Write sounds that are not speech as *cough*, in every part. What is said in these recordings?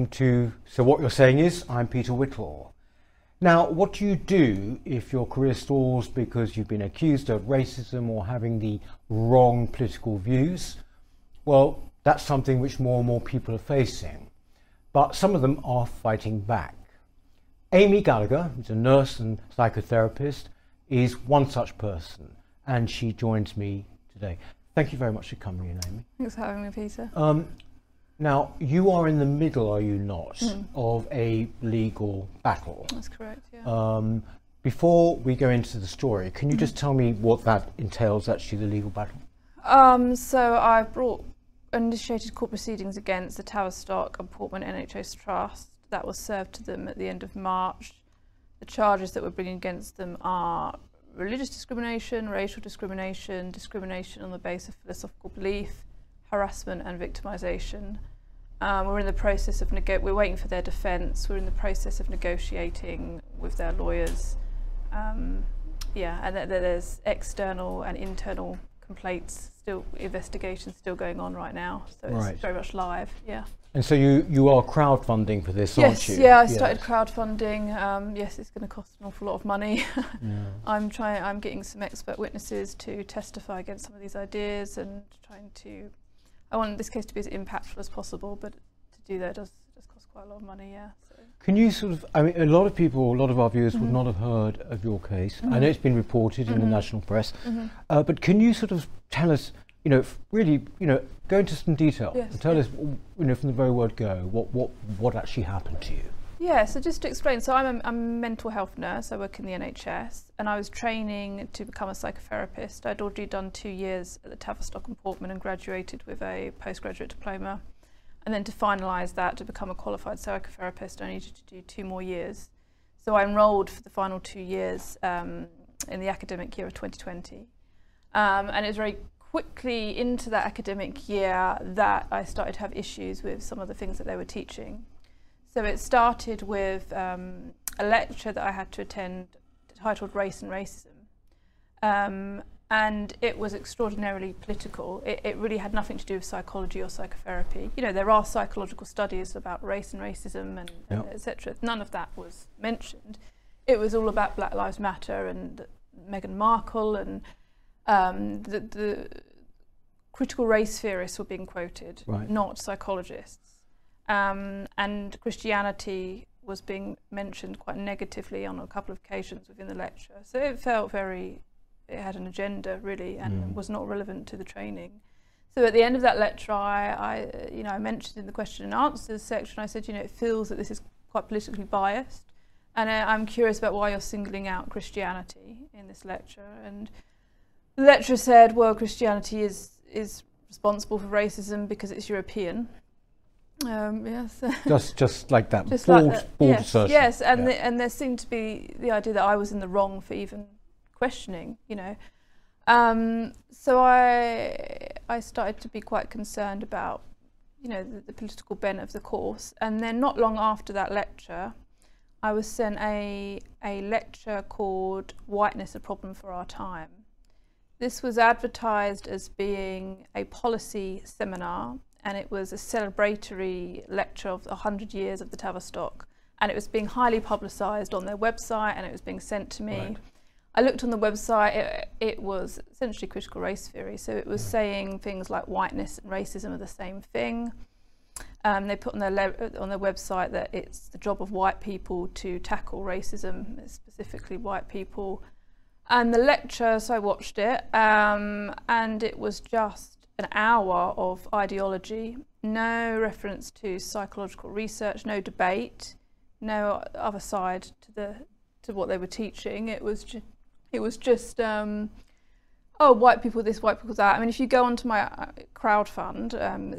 Welcome to So What You're Saying Is, I'm Peter Whittle. Now, what do you do if your career stalls because you've been accused of racism or having the wrong political views? Well, that's something which more and more people are facing, but some of them are fighting back. Amy Gallagher, who's a nurse and psychotherapist, is one such person, and she joins me today. Thank you very much for coming in, Amy. Thanks for having me, Peter. Um, now, you are in the middle, are you not, mm. of a legal battle? That's correct, yeah. Um, before we go into the story, can you mm. just tell me what that entails, actually, the legal battle? Um, so I've brought initiated court proceedings against the Tavistock and Portman NHS Trust. That was served to them at the end of March. The charges that we're bringing against them are religious discrimination, racial discrimination, discrimination on the basis of philosophical belief, harassment and victimisation. Um, we're in the process of we're waiting for their defence. We're in the process of negotiating with their lawyers. Um, yeah, and th there's external and internal complaints still, investigations still going on right now. So it's right. very much live. Yeah. And so you you are crowdfunding for this, yes, aren't you? Yeah, I started crowdfunding. Um, yes, it's going to cost an awful lot of money. *laughs* yeah. I'm trying. I'm getting some expert witnesses to testify against some of these ideas and trying to I want this case to be as impactful as possible, but to do that does, does cost quite a lot of money, yeah. So. Can you sort of, I mean, a lot of people, a lot of our viewers mm -hmm. would mm-hmm. not have heard of your case. Mm -hmm. I know mm-hmm. it's been reported in mm -hmm. the mm-hmm. national press, uh, but can you sort of tell us, you know, really, you know, go into some detail yes, and tell yeah. us, you know, from the very word go, what, what, what actually happened to you? Yeah, so just to explain, so I'm a, I'm a mental health nurse, I work in the NHS, and I was training to become a psychotherapist. I'd already done two years at the Tavistock and Portman and graduated with a postgraduate diploma. And then to finalise that, to become a qualified psychotherapist, I needed to do two more years. So I enrolled for the final two years um, in the academic year of 2020. Um, and it was very quickly into that academic year that I started to have issues with some of the things that they were teaching. So it started with um, a lecture that I had to attend titled Race and Racism. Um, and it was extraordinarily political. It, it, really had nothing to do with psychology or psychotherapy. You know, there are psychological studies about race and racism and, yep. etc. None of that was mentioned. It was all about Black Lives Matter and Meghan Markle and um, the, the, critical race theorists were being quoted, right. not psychologists. Um, and Christianity was being mentioned quite negatively on a couple of occasions within the lecture. So it felt very, it had an agenda really and mm. was not relevant to the training. So at the end of that lecture, I, I, you know, I mentioned in the question and answers section, I said, you know, it feels that this is quite politically biased. And uh, I'm curious about why you're singling out Christianity in this lecture. And the lecturer said, well, Christianity is, is responsible for racism because it's European. Um, yes. *laughs* just just like that. Just bold, like that. yes. assertion. Yes, and yeah. the, and there seemed to be the idea that I was in the wrong for even questioning. You know, um, so I I started to be quite concerned about you know the, the, political bent of the course, and then not long after that lecture, I was sent a a lecture called "Whiteness: A Problem for Our Time." This was advertised as being a policy seminar and it was a celebratory lecture of 100 years of the Tavistock and it was being highly publicised on their website and it was being sent to me. Right. I looked on the website, it, it, was essentially critical race theory, so it was saying things like whiteness and racism are the same thing. Um, they put on their, on their website that it's the job of white people to tackle racism, specifically white people. And the lecture, so I watched it, um, and it was just an hour of ideology, no reference to psychological research, no debate, no other side to the to what they were teaching. It was just it was just um, oh white people this, white people that. I mean, if you go onto my uh, crowd fund, um,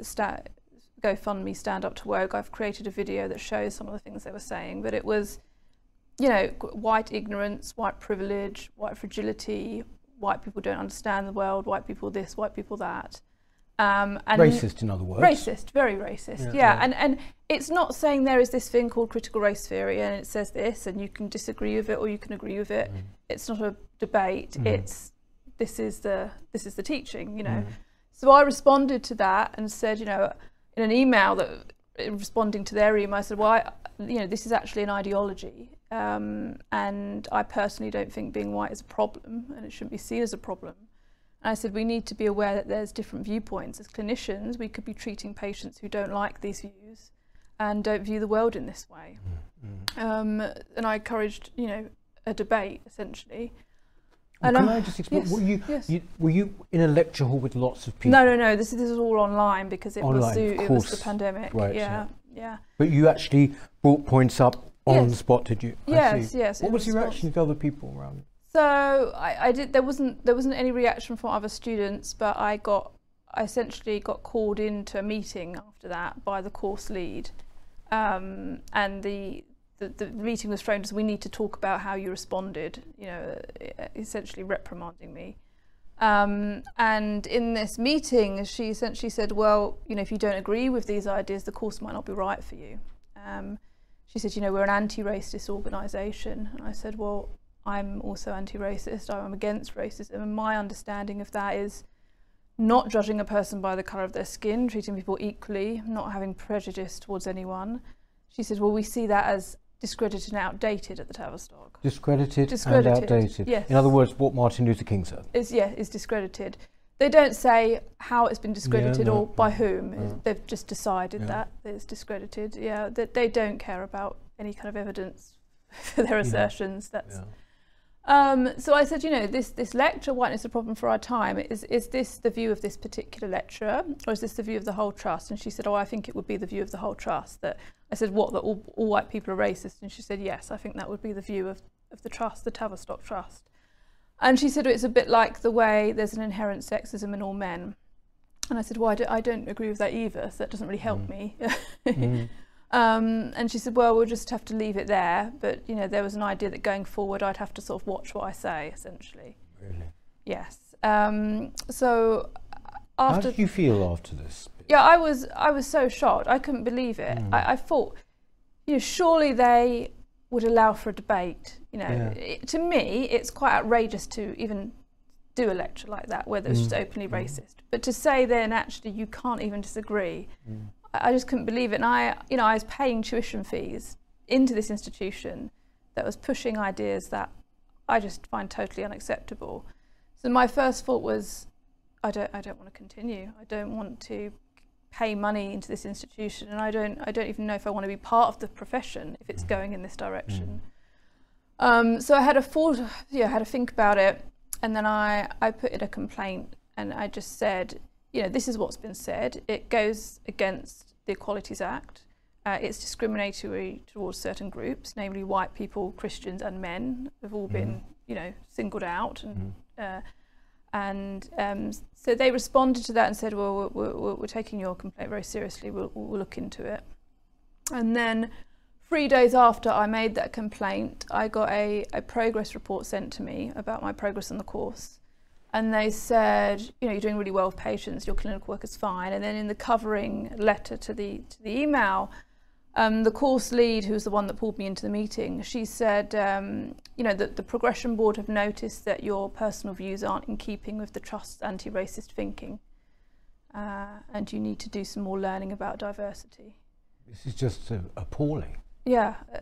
GoFundMe Stand Up to Woke, I've created a video that shows some of the things they were saying, but it was you know white ignorance, white privilege, white fragility. White people don't understand the world. White people this, white people that. Um, and racist, in other words. Racist, very racist. Yeah, yeah. yeah, And and it's not saying there is this thing called critical race theory and it says this and you can disagree with it or you can agree with it. Mm. It's not a debate. Mm. It's this is the this is the teaching. You know. Mm. So I responded to that and said, you know, in an email that in responding to their email, I said, well, I, you know, this is actually an ideology. Um, and I personally don't think being white is a problem and it shouldn't be seen as a problem. And I said, we need to be aware that there's different viewpoints. As clinicians, we could be treating patients who don't like these views and don't view the world in this way. Mm, mm. Um, and I encouraged, you know, a debate essentially. Well, can I just explain? Yes, were, you, yes. you, were you in a lecture hall with lots of people? No, no, no. This, this is all online because it online, was the, it was the pandemic. Right, yeah, yeah. But you actually brought points up on yes. the spot, did you? Yes, yes. What was the reaction to other people around? So I, I did. There wasn't there wasn't any reaction from other students, but I got I essentially got called into a meeting after that by the course lead, um, and the the, the meeting was framed as we need to talk about how you responded, you know, essentially reprimanding me. Um, and in this meeting, she essentially said, well, you know, if you don't agree with these ideas, the course might not be right for you. Um, she said, you know, we're an anti-racist organisation. And I said, well, I'm also anti-racist. I'm against racism. And my understanding of that is not judging a person by the colour of their skin, treating people equally, not having prejudice towards anyone. She said, well, we see that as discredited and outdated at the Tavistock. Discredited, discredited and outdated. Yes. In other words, what Martin Luther King said. Is yeah, is discredited. They don't say how it's been discredited yeah, no, or by no, whom. No. They've just decided yeah. that it's discredited. Yeah, that they don't care about any kind of evidence *laughs* for their assertions. That's um, so I said, you know, this, this lecture, whiteness is a problem for our time. Is, is this the view of this particular lecturer or is this the view of the whole trust? And she said, oh, I think it would be the view of the whole trust. That I said, what, that all, all white people are racist? And she said, yes, I think that would be the view of, of the trust, the Tavistock Trust. And she said, it's a bit like the way there's an inherent sexism in all men. And I said, well, I don't, I don't agree with that either, so that doesn't really help mm. me. *laughs* mm. Um, and she said, well, we'll just have to leave it there. But, you know, there was an idea that going forward, I'd have to sort of watch what I say, essentially. Really? Yes. Um, so after... How did you feel after this? Yeah, I was, I was so shocked. I couldn't believe it. Mm. I, I, thought, you know, surely they would allow for a debate. You know, yeah. it, to me, it's quite outrageous to even do a lecture like that, where it's mm. just openly mm. racist. But to say then actually you can't even disagree, mm. I just couldn't believe it. And I, you know, I was paying tuition fees into this institution that was pushing ideas that I just find totally unacceptable. So my first thought was, I don't, I don't want to continue. I don't want to pay money into this institution, and I don't, I don't even know if I want to be part of the profession if it's going in this direction. Mm. Um, so I had a thought, yeah, I had to think about it, and then I, I put in a complaint, and I just said, you know, this is what's been said. It goes against the Equalities Act. Uh, it's discriminatory towards certain groups, namely white people, Christians, and men have all mm. been, mm-hmm. you know, singled out. And, mm. uh, and um, so they responded to that and said, well, we're, we're, we're taking your complaint very seriously. We'll, we'll look into it. And then three days after I made that complaint, I got a, a progress report sent to me about my progress on the course and they said, you know, you're doing really well with patients, your clinical work is fine. And then in the covering letter to the to the email, um, the course lead, who was the one that pulled me into the meeting, she said, um, you know, that the progression board have noticed that your personal views aren't in keeping with the trust's anti-racist thinking, uh, and you need to do some more learning about diversity. This is just uh, appalling. Yeah, uh,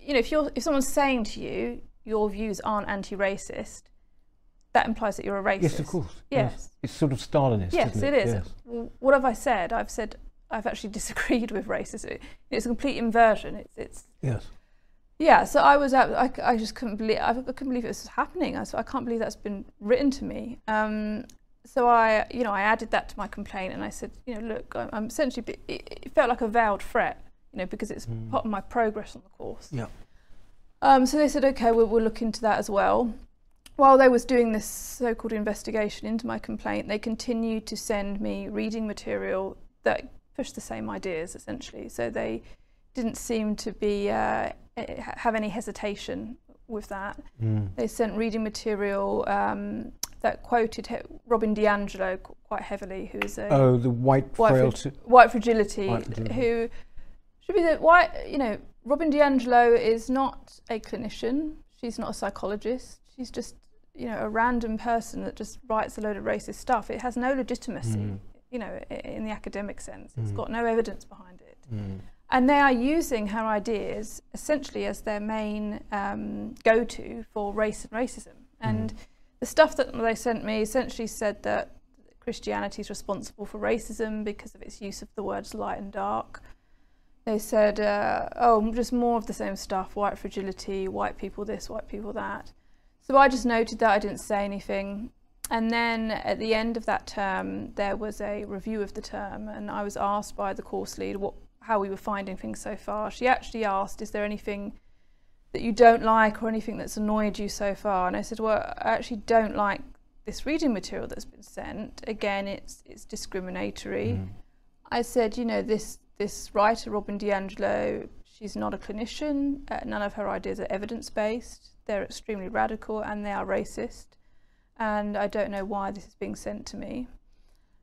you know, if you're if someone's saying to you your views aren't anti-racist that implies that you're a racist. Yes, of course. Yes. yes. It's sort of Stalinist. Yes, it? it is. Yes. What have I said? I've said I've actually *laughs* disagreed with racism. It's a complete inversion. It's it's. Yes. Yeah, so I was I, I just couldn't believe I couldn't believe it was happening. I, I can't believe that's been written to me. Um, so I, you know, I added that to my complaint and I said, you know, look, I'm, I'm essentially, it, it, felt like a veiled threat, you know, because it's mm. part of my progress on the course. Yeah. Um, so they said, okay, we'll, we'll look into that as well while they was doing this so-called investigation into my complaint, they continued to send me reading material that pushed the same ideas, essentially. So they didn't seem to be uh, have any hesitation with that. Mm. They sent reading material um, that quoted Robin DiAngelo quite heavily, who's a oh the white white, frailty. white, fragility, white fragility, who should be the white. You know, Robin DiAngelo is not a clinician. She's not a psychologist. She's just you know, a random person that just writes a load of racist stuff. It has no legitimacy, mm. you know, in the academic sense. It's mm. got no evidence behind Mm. And they are using her ideas essentially as their main um, go to for race and racism. And the stuff that they sent me essentially said that Christianity is responsible for racism because of its use of the words light and dark. They said, uh, oh, just more of the same stuff white fragility, white people this, white people that. So I just noted that I didn't say anything. And then at the end of that term, there was a review of the term, and I was asked by the course lead what, how we were finding things so far. She actually asked, Is there anything that you don't like or anything that's annoyed you so far? And I said, Well, I actually don't like this reading material that's been sent. Again, it's, it's discriminatory. Mm. I said, You know, this, this writer, Robin DiAngelo, she's not a clinician. Uh, none of her ideas are evidence based. They're extremely radical and they are racist and I don't know why this is being sent to me.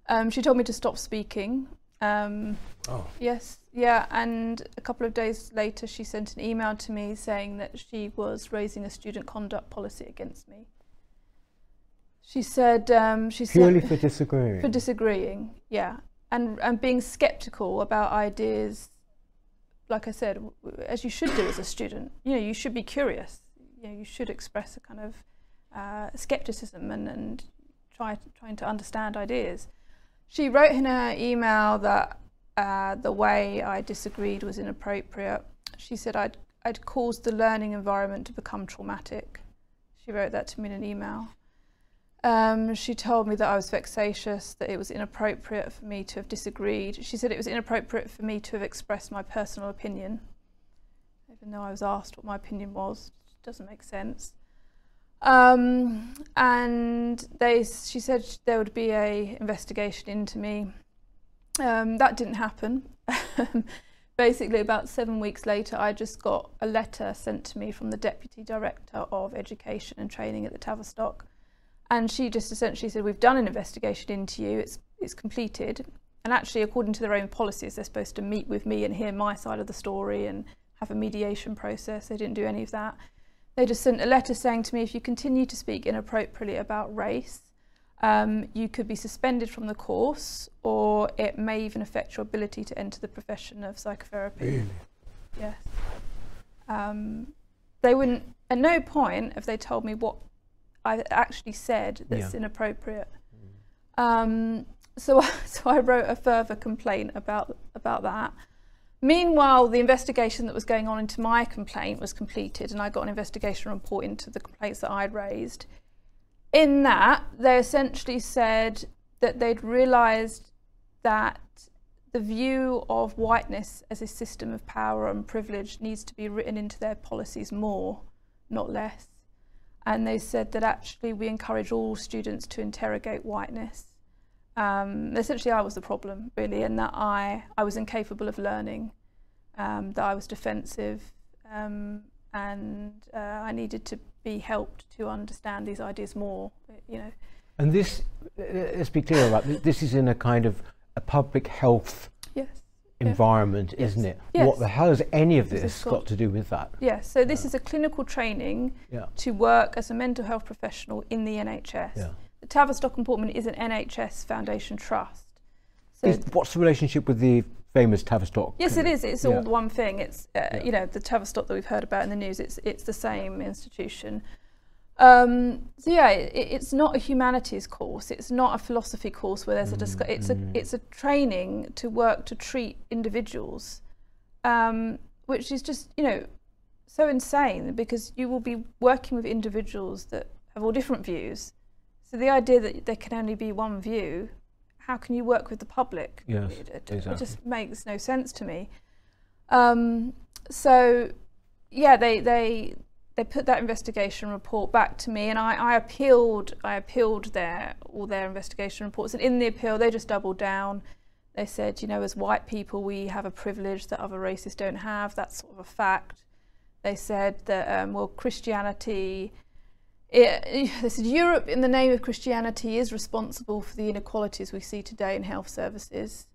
Um, she told me to stop speaking. Um, Oh. yes, yeah, and a couple of days later, she sent an email to me saying that she was raising a student conduct policy against me. She said um, she Purely said for disagreeing. *laughs* for disagreeing, yeah, and and being sceptical about ideas. Like I said, as you should do as a student, you know, you should be curious. You know, you should express a kind of uh, skepticism and, and try trying to understand ideas. She wrote in her email that uh, the way I disagreed was inappropriate. She said I'd I'd caused the learning environment to become traumatic. She wrote that to me in an email. Um, she told me that I was vexatious, that it was inappropriate for me to have disagreed. She said it was inappropriate for me to have expressed my personal opinion, even though I was asked what my opinion was. Doesn't make sense. Um, and they, she said there would be a investigation into me. Um, that didn't happen. *laughs* Basically, about seven weeks later, I just got a letter sent to me from the Deputy Director of Education and Training at the Tavistock. And she just essentially said, We've done an investigation into you, it's, it's completed. And actually, according to their own policies, they're supposed to meet with me and hear my side of the story and have a mediation process. They didn't do any of that. They just sent a letter saying to me, if you continue to speak inappropriately about race, um, you could be suspended from the course, or it may even affect your ability to enter the profession of psychotherapy. Really? Yes. Um, they wouldn't, at no point have they told me what I actually said that's Yeah. inappropriate. Um, so, *laughs* so I wrote a further complaint about about that. Meanwhile, the investigation that was going on into my complaint was completed, and I got an investigation report into the complaints that I'd raised. In that, they essentially said that they'd realised that the view of whiteness as a system of power and privilege needs to be written into their policies more, not less. And they said that actually we encourage all students to interrogate whiteness. Um, essentially, I was the problem, really, and that I, I was incapable of learning, um, that I was defensive, um, and uh, I needed to be helped to understand these ideas more, you know. And this, let's be clear about this, this is in a kind of a public health Yes. Environment, Yes. isn't it? Yes. What the hell has any of This this got got- to do with that? Yes, so this Yeah. is a clinical training Yeah. to work as a mental health professional in the NHS. Yeah. Tavistock and Portman is an NHS Foundation trust. So Is, what's the relationship with the famous Tavistock? yes, it is. It's Yeah. all one thing. It's uh, Yeah. you know the Tavistock that we've heard about in the news. It's it's the same institution. Um, so yeah, it, it's not a humanities course. It's not a philosophy course where there's a discuss. Mm, It's mm. a it's a training to work to treat individuals, um, which is just you know so insane because you will be working with individuals that have all different views. So the idea that there can only be one view, how can you work with the public? Yes, it, it- exactly. it just makes no sense to me. Um, so yeah, they they they put that investigation report back to me, and I, I appealed. I appealed their all their investigation reports, and in the appeal, they just doubled down. They said, you know, as white people, we have a privilege that other races don't have. That's sort of a fact. They said that um, well, Christianity. It, *laughs* they said Europe, in the name of Christianity, is responsible for the inequalities we see today in health services.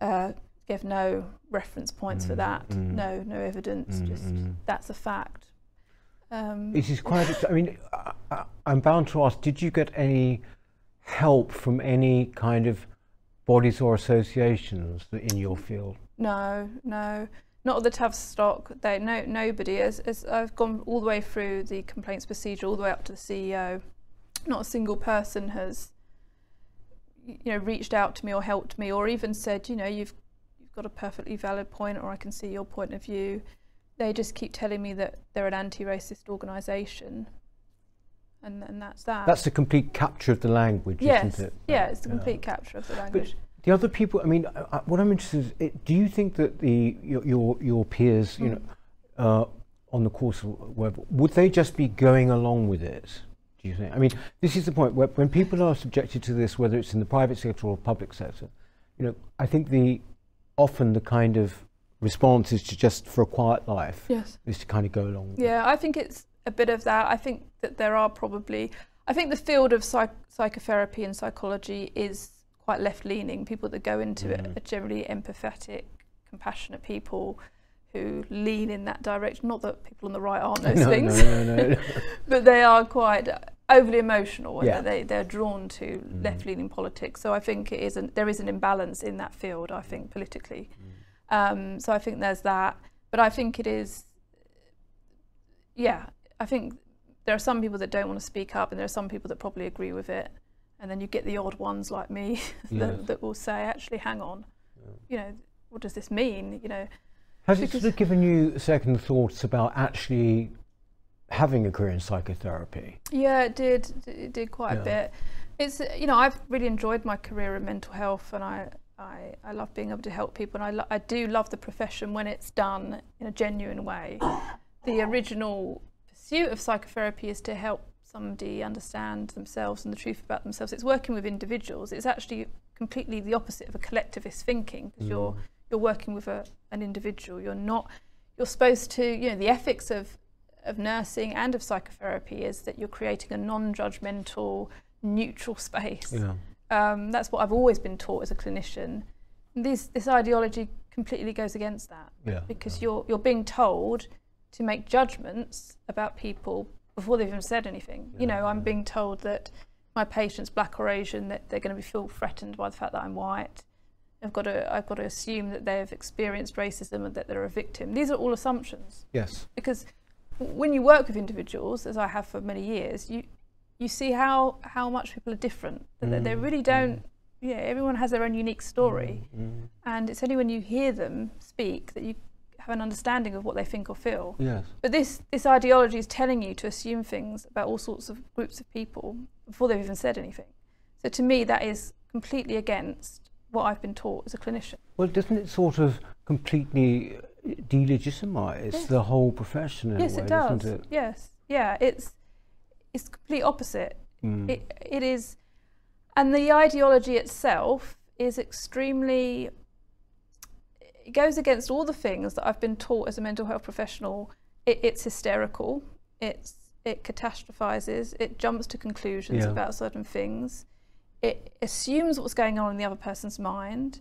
Uh, gave no reference points for Mm, that. mm. No, no evidence. Mm, just mm. that's a fact. Um, It is quite. I mean, I, I- I'm bound to ask: Did you get any help from any kind of bodies or associations in your field? No, no, not the Tavistock. They no nobody. As, as I've gone all the way through the complaints procedure, all the way up to the CEO, not a single person has, you know, reached out to me or helped me, or even said, you know, you've you've got a perfectly valid point, or I can see your point of view. They just keep telling me that they're an anti-racist organisation, and and that's that. That's the complete capture of the language, yes, isn't it? yeah, it's the Yeah. complete capture of the language. The other people, I mean, I, I- what I'm interested in do you think that the your your, your peers, you know, uh, on the course of web, would they just be going along with it? Do you think? I mean, this is the point where when people are subjected to this, whether it's in the private sector or public sector, you know, I think the often the kind of response is to just for a quiet life yes. is to kind of go along. With it. Yeah, I think it's a bit of that. I think that there are probably, I think the field of psych- psychotherapy and psychology is quite left leaning. People that go into it Mm. are generally empathetic, compassionate people who lean in that direction. Not that people on the right aren't *laughs* those no, things, no, no, no. *laughs* but they are quite overly emotional and Yeah. they, they're drawn to Mm. left leaning politics. So I think it is an, there is an imbalance in that field, I think, politically. Mm. Um, so I think there's that. But I think it is, yeah, I think there are some people that don't want to speak up and there are some people that probably agree with it. And then you get the odd ones like me *laughs* that, that will say, actually, hang on, Yeah. you know, what does this mean? You know, Has it sort of given you second thoughts about actually having a career in psychotherapy? Yeah, it did. It did quite Yeah. a bit. It's you know I've really enjoyed my career in mental health, and I I, I love being able to help people, and I I do love the profession when it's done in a genuine way. The original pursuit of psychotherapy is to help somebody understand themselves and the truth about themselves. It's working with individuals. It's actually completely the opposite of a collectivist thinking because you're Mm. you're working with a, an individual. You're not. You're supposed to. You know the ethics of of nursing and of psychotherapy is that you're creating a non-judgmental, neutral space. Yeah. Um, that's what I've always been taught as a clinician. This this ideology completely goes against that Yeah. because you're you're being told to make judgments about people before they've even said anything. You know, I'm Yeah. being told that my patient's black or Asian, that they're going to be feel threatened by the fact that I'm white. I've got to I've got to assume that they've experienced racism and that they're a victim. These are all assumptions Yes. because when you work with individuals, as I have for many years, you you see how how much people are different. That they- they Mm, really don't. Yeah, everyone has their own unique story, Mm, and it's only when you hear them speak that you have an understanding of what they think or feel. Yes. But this this ideology is telling you to assume things about all sorts of groups of people before they've even said anything. So to me, that is completely against what I've been taught as a clinician. Well, doesn't it sort of completely delegitimize Yes. the whole profession in yes, a way, it does. doesn't it? Yes, yeah, it's it's complete opposite. Mm. It, it is, and the ideology itself is extremely. It goes against all the things that I've been taught as a mental health professional. It, it's hysterical. It's it catastrophizes. It jumps to conclusions Yeah. about certain things. It assumes what's going on in the other person's mind.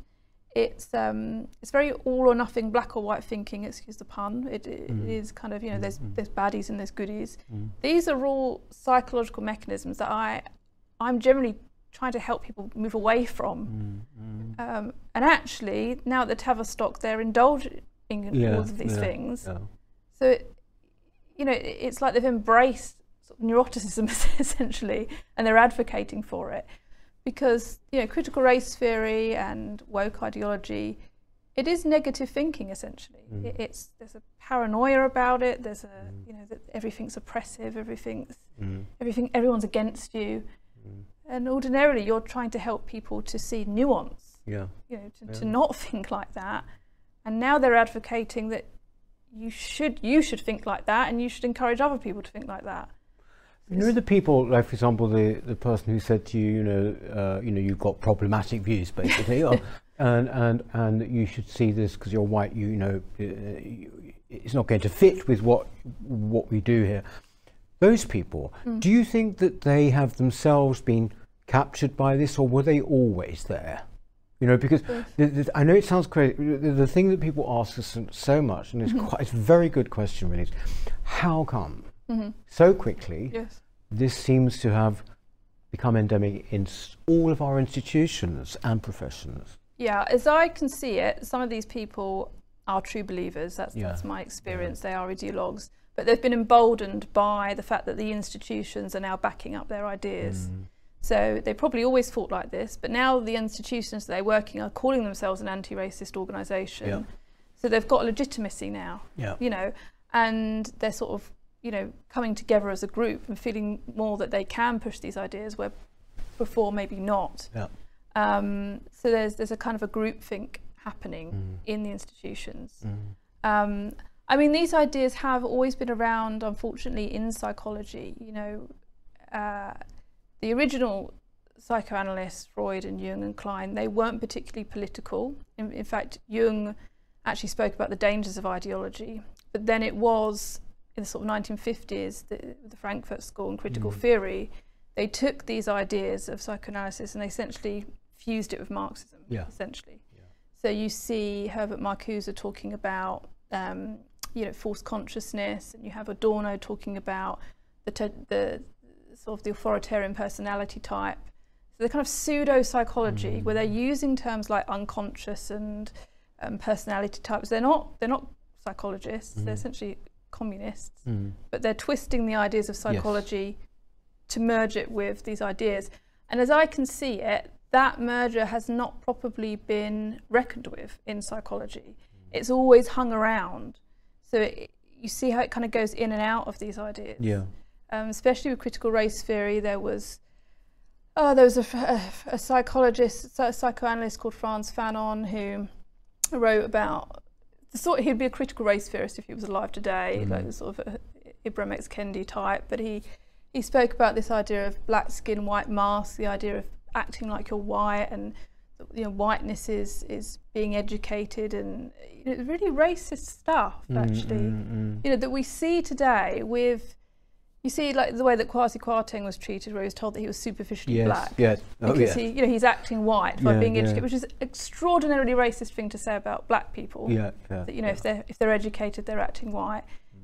It's um, it's very all or nothing, black or white thinking. Excuse the pun. It, it Mm. is kind of you know there's Mm, mm. there's baddies and there's goodies Mm. these are all psychological mechanisms that I, I'm generally trying to help people move away from. Mm, mm. Um, and actually, now at the Tavistock, they're indulging in Yeah, all of these yeah, things. Yeah. So, it, you know, it- it's like they've embraced sort of neuroticism *laughs* essentially, and they're advocating for it because you know critical race theory and woke ideology. It is negative thinking essentially. Mm. It, it's there's a paranoia about it. There's a Mm. you know that everything's oppressive, everything's Mm, everything everyone's against you mm. And ordinarily you're trying to help people to see nuance Yeah. you know to, to not *laughs* think like that and now they're advocating that you should you should think like that and you should encourage other people to think like that You know the people, like for example, the, the person who said to you, you know, uh, you know, you've got problematic views, basically, or, *laughs* and and and that you should see this because you're white. You, you know, uh, you, it's not going to fit with what what we do here. Those people, Mm. do you think that they have themselves been captured by this, or were they always there? You know, because Both. the, the, I know it sounds crazy. The, the thing that people ask us so much, and it's Mhm. quite, it's a very good question, really. Is how come hmm so quickly? yes this seems to have become endemic in all of our institutions and professions. Yeah, as I can see it, some of these people are true believers. That's, Yeah. that's my experience. They are ideologues. But they've been emboldened by the fact that the institutions are now backing up their ideas. Mm. So they probably always thought like this, but now the institutions that they're working are calling themselves an anti-racist organisation. Yeah. So they've got legitimacy now, Yeah. you know, and they're sort of, you know, coming together as a group and feeling more that they can push these ideas where before maybe not. Yeah. Um, so there's there's a kind of a groupthink happening Mm. in the institutions. Mm. Um, I mean, these ideas have always been around, unfortunately, in psychology. You know, uh, the original psychoanalysts, Freud and Jung and Klein, they weren't particularly political. In, in fact, Jung actually spoke about the dangers of ideology. But then it was in the sort of 1950s, the, the Frankfurt School and critical Mm. theory, they took these ideas of psychoanalysis and they essentially fused it with Marxism, Yeah. essentially. Yeah. So you see Herbert Marcuse talking about, um, you know, false consciousness, and you have Adorno talking about the, the sort of the authoritarian personality type. So the kind of pseudo psychology where they're using terms like unconscious and um, personality types. They're not they're not psychologists. They're Mhm. essentially communists Mm. but they're twisting the ideas of psychology to merge it with these ideas. And as I can see it, that merger has not properly been reckoned with in psychology. It's always hung around. So it, you see how it kind of goes in and out of these ideas. Yeah. Um, especially with critical race theory, there was oh, there was a, a, a psychologist, a psychoanalyst called Frantz Fanon who wrote about the sort he'd be a critical race theorist if he was alive today, Mhm. like sort of a Ibram X Kendi type. But he he spoke about this idea of black skin, white mask, the idea of acting like you're white, and you know whiteness is is being educated, and you know, really racist stuff Mm, actually. mm, mm. You know that we see today with. You see, like the way that Kwasi Kwarteng was treated, where he was told that he was superficially Yes. black Yes. Oh, because yeah. he, you know, he's acting white by Yeah, being yeah. educated, which is extraordinarily racist thing to say about black people. yeah. Yeah. That you know, yeah. if they're if they're educated, they're acting white.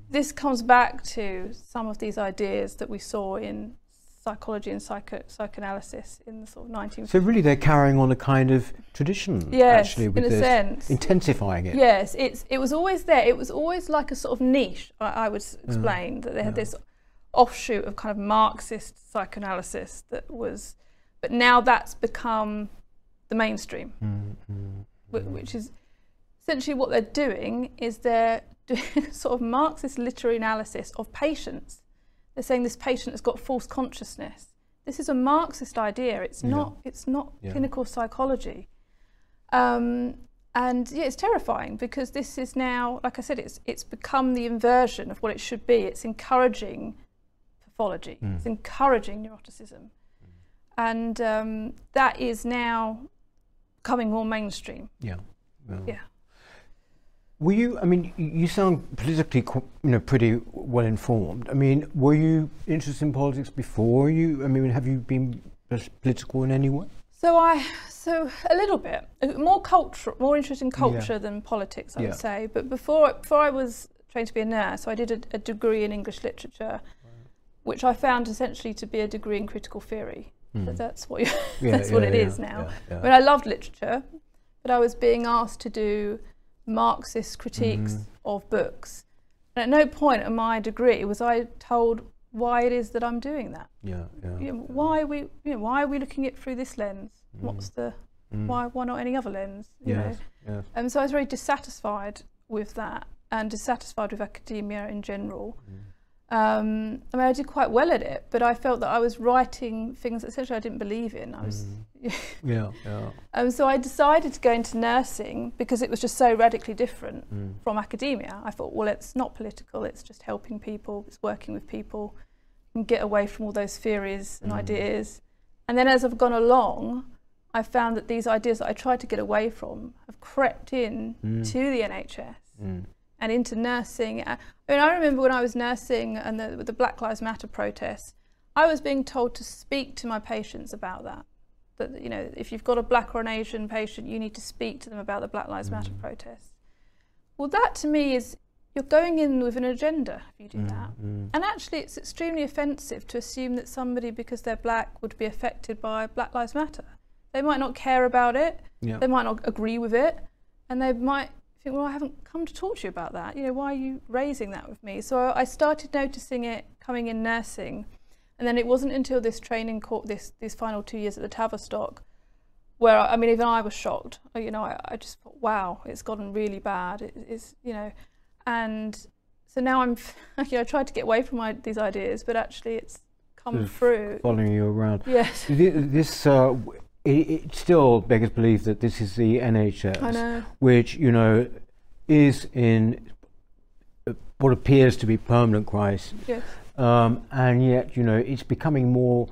This comes back to some of these ideas that we saw in psychology and psycho psychoanalysis in the sort of 19. So really, they're carrying on a kind of tradition. yes, Actually, with in a this, sense. intensifying it. Yes, it's it was always there. It was always like a sort of niche. I, I would s- explain that they had yeah. this offshoot of kind of Marxist psychoanalysis that was, but now that's become the mainstream. Mm, mm, wh- which is essentially what they're doing is they're *laughs* doing sort of Marxist literary analysis of patients. They're saying this patient has got false consciousness. This is a Marxist idea. It's Yeah. not. It's not Yeah. clinical psychology. Um, and yeah, it's terrifying because this is now, like I said, it's it's become the inversion of what it should be. It's encouraging pathology. Mm. It's encouraging neuroticism, and um, that is now becoming more mainstream. Yeah. yeah. Yeah. Were you? I mean, you sound politically, you know, pretty well informed. I mean, were you interested in politics before you? I mean, have you been political in any way? So I, so a little bit more culture, more interested in culture than politics, I Yeah. would say. But before, before I was trained to be a nurse, so I did a, a degree in English literature, which I found essentially to be a degree in critical theory. Mm. But that's what you, Yeah, *laughs* that's what yeah, it is yeah, now. yeah, I mean, I loved literature, but I was being asked to do Marxist critiques Mhm. of books. And at no point in my degree was I told why it is that I'm doing that. yeah, yeah. You know, why are we, you know, why are we looking at it through this lens? What's the Mm. why why not any other lens? You Yes, know? yes. Um, so I was very dissatisfied with that and dissatisfied with academia in general. Mm. Um, I mean, I did quite well at it, but I felt that I was writing things that essentially I didn't believe in. I was, Mm. *laughs* Yeah, yeah. um, so I decided to go into nursing because it was just so radically different Mm. from academia. I thought, well, it's not political; it's just helping people, it's working with people, and get away from all those theories and Mm. ideas. And then as I've gone along, I found that these ideas that I tried to get away from have crept in Mm. to the NHS Mm. And into nursing. I I mean, I remember when I was nursing and the, the Black Lives Matter protests, I was being told to speak to my patients about that. That you know, if you've got a black or an Asian patient, you need to speak to them about the Black Lives Matter Mm. protests. Well, that to me is you're going in with an agenda if you do Mm, that. mm. And actually, it's extremely offensive to assume that somebody, because they're black, would be affected by Black Lives Matter. They might not care about it. Yeah. They might not agree with it, and they might think, well, I haven't come to talk to you about that. You know, why are you raising that with me? So I started noticing it coming in nursing, and then it wasn't until this training course, this these final two years at the Tavistock, where I mean, even I was shocked. You know, I, I just thought, wow, it's gotten really bad. It, it's you know, and so now I'm, *laughs* you know, I tried to get away from my, these ideas, but actually it's come through. Following you around. Yes, This uh, it, it still beggars belief that this is the NHS, which you know is in uh, what appears to be permanent crisis, Yes, um, and yet you know it's becoming more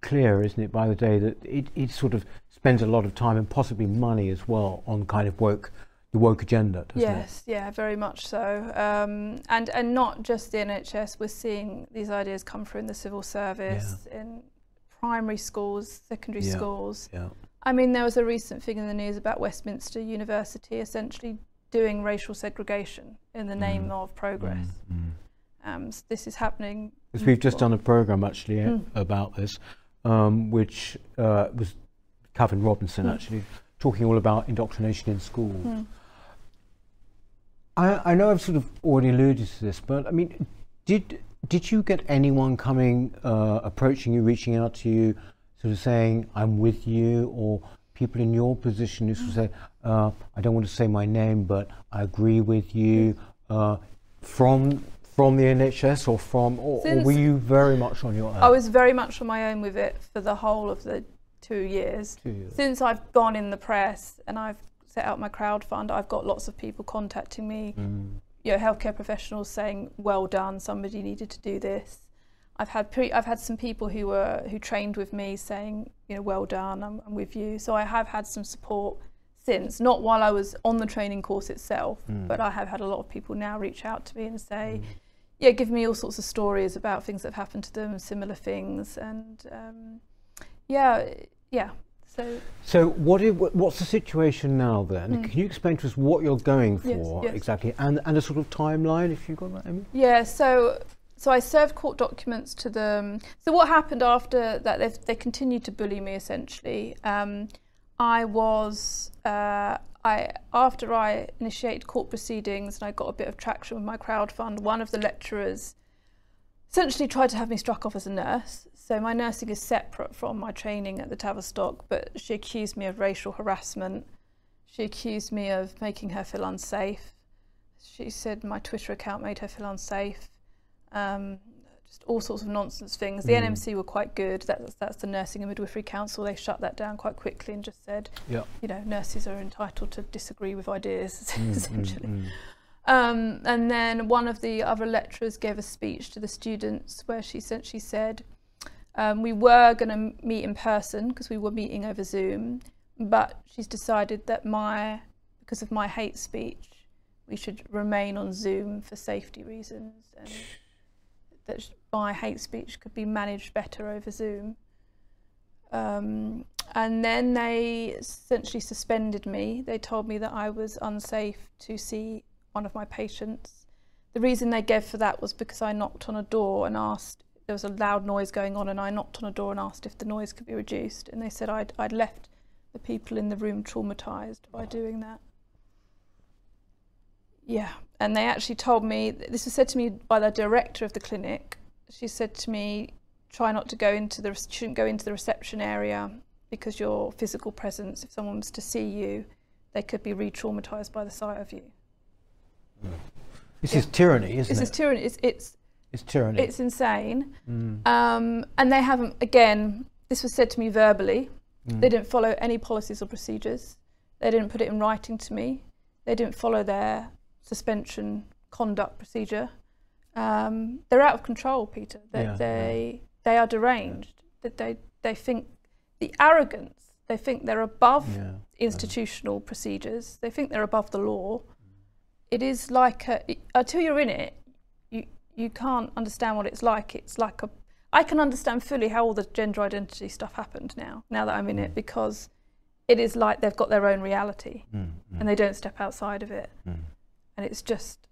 clear, isn't it, by the day that it, it sort of spends a lot of time and possibly money as well on kind of woke the woke agenda, doesn't yes, yeah, very much so. Um, and and not just the NHS. We're seeing these ideas come through in the civil service, in primary schools, secondary Yeah. schools. Yeah. I mean, there was a recent thing in the news about Westminster University essentially doing racial segregation in the name Mm. of progress. Mm, mm. Um, s this is happening. Because we've just done a program actually uh, Mm. about this, um, which uh, was Calvin Robinson Mm. actually talking all about indoctrination in schools. Mm. I, I know I've sort of already alluded to this, but I mean, did did you get anyone coming, uh, approaching you, reaching out to you, sort of saying, "I'm with you," or people in your position who sort of say, uh, "I don't want to say my name, but I agree with you," uh, from from the NHS or from, or, or were you very much on your own? I was very much on my own with it for the whole of the two years. Two years. Since I've gone in the press and I've set out my crowd fund, I've got lots of people contacting me, Mm. You know, healthcare professionals saying, "Well done, somebody needed to do this." I've had pre- I've had some people who were who trained with me saying, you know, "Well done, I'm, I'm with you." So I have had some support since, not while I was on the training course itself, Mm. but I have had a lot of people now reach out to me and say, Mm. yeah, give me all sorts of stories about things that have happened to them, similar things, and um, yeah, yeah. So So what is, what's the situation now then? Mm. Can you explain to us what you're going for yes. exactly, and and a sort of timeline, if you've got that, Amy? yeah, so so I served court documents to them. So what happened after that? They they continued to bully me essentially. Um, I was uh, I after I initiated court proceedings and I got a bit of traction with my crowd fund. One of the lecturers essentially tried to have me struck off as a nurse. So my nursing is separate from my training at the Tavistock, but she accused me of racial harassment. She accused me of making her feel unsafe. She said my Twitter account made her feel unsafe. Um, just all sorts of nonsense things. The Mm. NMC were quite good. That's, that's the Nursing and Midwifery Council. They shut that down quite quickly and just said, Yeah. you know, nurses are entitled to disagree with ideas, *laughs* Mm, essentially. mm. Um, and then one of the other lecturers gave a speech to the students where she essentially said, um, we were going to meet in person because we were meeting over Zoom, but she's decided that my, because of my hate speech, we should remain on Zoom for safety reasons, and that my hate speech could be managed better over Zoom. Um, and then they essentially suspended me. They told me that I was unsafe to see one of my patients. The reason they gave for that was because I knocked on a door and asked, there was a loud noise going on, and I knocked on a door and asked if the noise could be reduced. And they said I'd, I'd left the people in the room traumatized by doing that. Yeah, and they actually told me, this was said to me by the director of the clinic. She said to me, try not to go into the, shouldn't go into the reception area because your physical presence, if someone was to see you, they could be re-traumatized by the sight of you. Hmm. This Yeah. is tyranny, isn't it? This it? is tyranny. It's it's it's tyranny. it's insane. Mm, Um, and they haven't. Again, this was said to me verbally. mm. They didn't follow any policies or procedures. They didn't put it in writing to me. They didn't follow their suspension conduct procedure. Um, they're out of control, Peter. They Yeah, they, they are deranged. That they they think the arrogance. They think they're above Yeah. institutional procedures. They think they're above the law. It is like a, until you're in it, you can't understand what it's like. It's like a I can understand fully how all the gender identity stuff happened now. Now that I'm in it, because it is like they've got their own reality Mm, mm, and they don't step outside of it. mm. And it's just,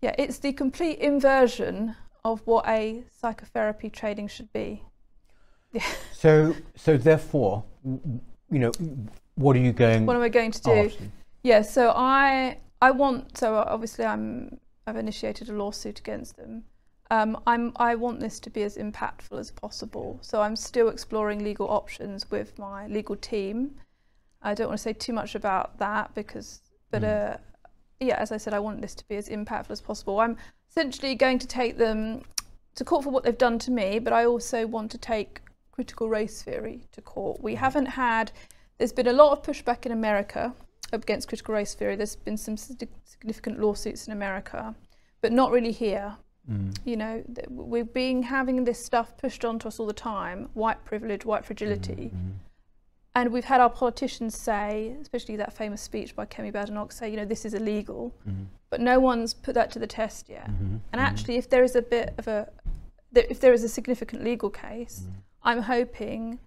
yeah, it's the complete inversion of what a psychotherapy training should be. *laughs* So, so therefore, you know, what are you going? What am I going to do? After? Yeah, so I I want so obviously I'm I've initiated a lawsuit against them. Um, I'm I want this to be as impactful as possible. So I'm still exploring legal options with my legal team. I don't want to say too much about that because, but mm. uh, yeah, as I said, I want this to be as impactful as possible. I'm essentially going to take them to court for what they've done to me, but I also want to take critical race theory to court. We haven't had, there's been a lot of pushback in America against critical race theory. There's been some significant lawsuits in America, but not really here. Mm. You know, we're being having this stuff pushed onto us all the time white privilege, white fragility. Mm-hmm. And we've had our politicians say, especially that famous speech by Kemi Badenoch, say, you know, this is illegal. Mm-hmm. But no one's put that to the test yet. Mm-hmm. And mm-hmm. actually, if there is a bit of a, if there is a significant legal case, mm-hmm. I'm hoping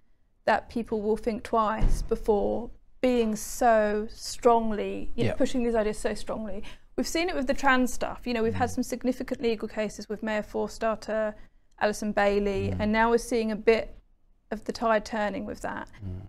that people will think twice before being so strongly, you know, yep. pushing these ideas so strongly. We've seen it with the trans stuff. You know, we've had mm. some significant legal cases with Maya Forstater, Allison Bailey, mm. and now we're seeing a bit of the tide turning with that. Mm.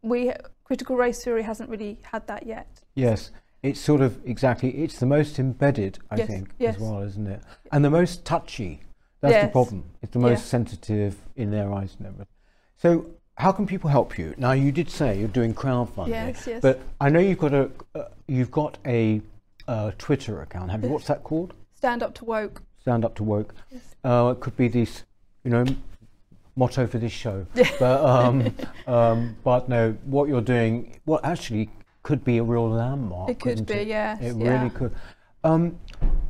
We critical race theory hasn't really had that yet. Yes, it's sort of exactly. It's the most embedded, I yes. think, yes. as well, isn't it? And the most touchy. That's yes. the problem. It's the most sensitive in their eyes and everything. So how can people help you? Now you did say you're doing crowdfunding, yes, yes. but I know you've got a uh, you've got a uh, Twitter account. Have you? What's that called? Stand up to woke. Stand up to woke. Yes. Uh, it could be this, you know, motto for this show. *laughs* but um, um, but no, what you're doing, what well, actually could be a real landmark. It could be, it? yes. It yeah. really could. Um,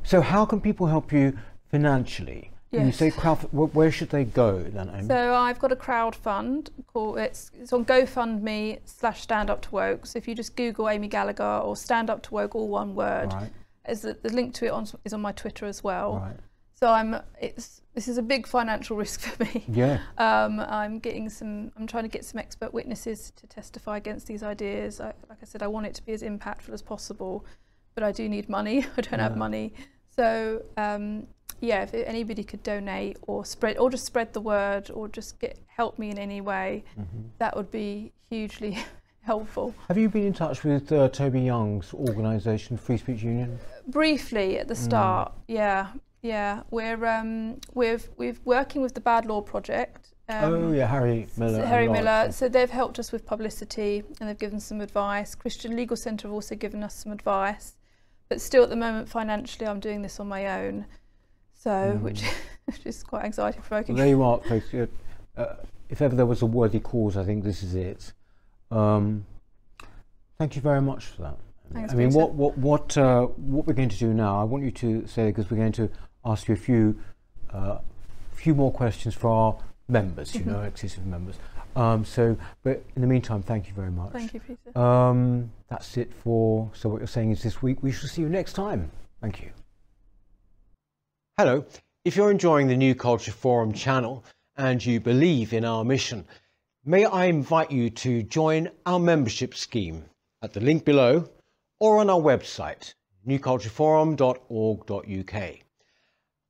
so how can people help you financially? Yes. You say crowd. Where should they go then? Amy? So I've got a crowd fund called it's it's on GoFundMe slash Stand Up to Woke. So if you just Google Amy Gallagher or Stand Up to Woke, all one word, right. is the, the link to it on, is on my Twitter as well. Right. So I'm it's this is a big financial *laughs* risk for me. Yeah. Um, I'm getting some. I'm trying to get some expert witnesses to testify against these ideas. I, like I said, I want it to be as impactful as possible, but I do need money. *laughs* I don't yeah. have money. So um, yeah, if anybody could donate or spread or just spread the word or just get help me in any way, mm-hmm. that would be hugely *laughs* helpful. Have you been in touch with uh, Toby Young's organisation, Free Speech Union? Briefly at the start, mm. yeah, yeah. We're um, we're we're working with the Bad Law Project. Um, oh yeah, Harry Miller. Harry Miller. So they've helped us with publicity and they've given some advice. Christian Legal Centre have also given us some advice, but still at the moment financially, I'm doing this on my own. So, mm. which, *laughs* which is quite anxiety provoking. There you are, folks. Uh, if ever there was a worthy cause, I think this is it. Um, thank you very much for that. Thanks, I mean, what what what uh, what we're going to do now? I want you to say because we're going to ask you a few uh, few more questions for our members. You mm-hmm. know, exclusive members. Um, so, but in the meantime, thank you very much. Thank you, Peter. Um, that's it for. So, what you're saying is this week we shall see you next time. Thank you. Hello, if you're enjoying the New Culture Forum channel and you believe in our mission, may I invite you to join our membership scheme at the link below or on our website, newcultureforum.org.uk.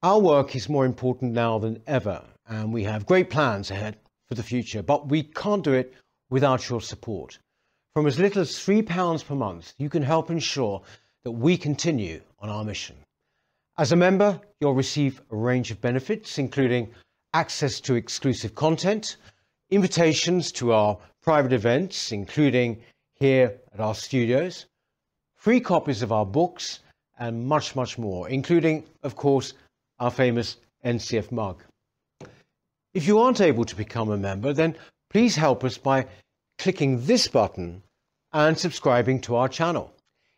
Our work is more important now than ever, and we have great plans ahead for the future, but we can't do it without your support. From as little as £3 per month, you can help ensure that we continue on our mission. As a member, you'll receive a range of benefits, including access to exclusive content, invitations to our private events, including here at our studios, free copies of our books, and much, much more, including, of course, our famous NCF mug. If you aren't able to become a member, then please help us by clicking this button and subscribing to our channel.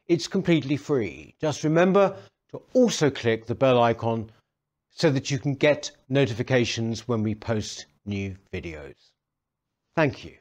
It's completely free. Just remember to also click the bell icon so that you can get notifications when we post new videos. Thank you.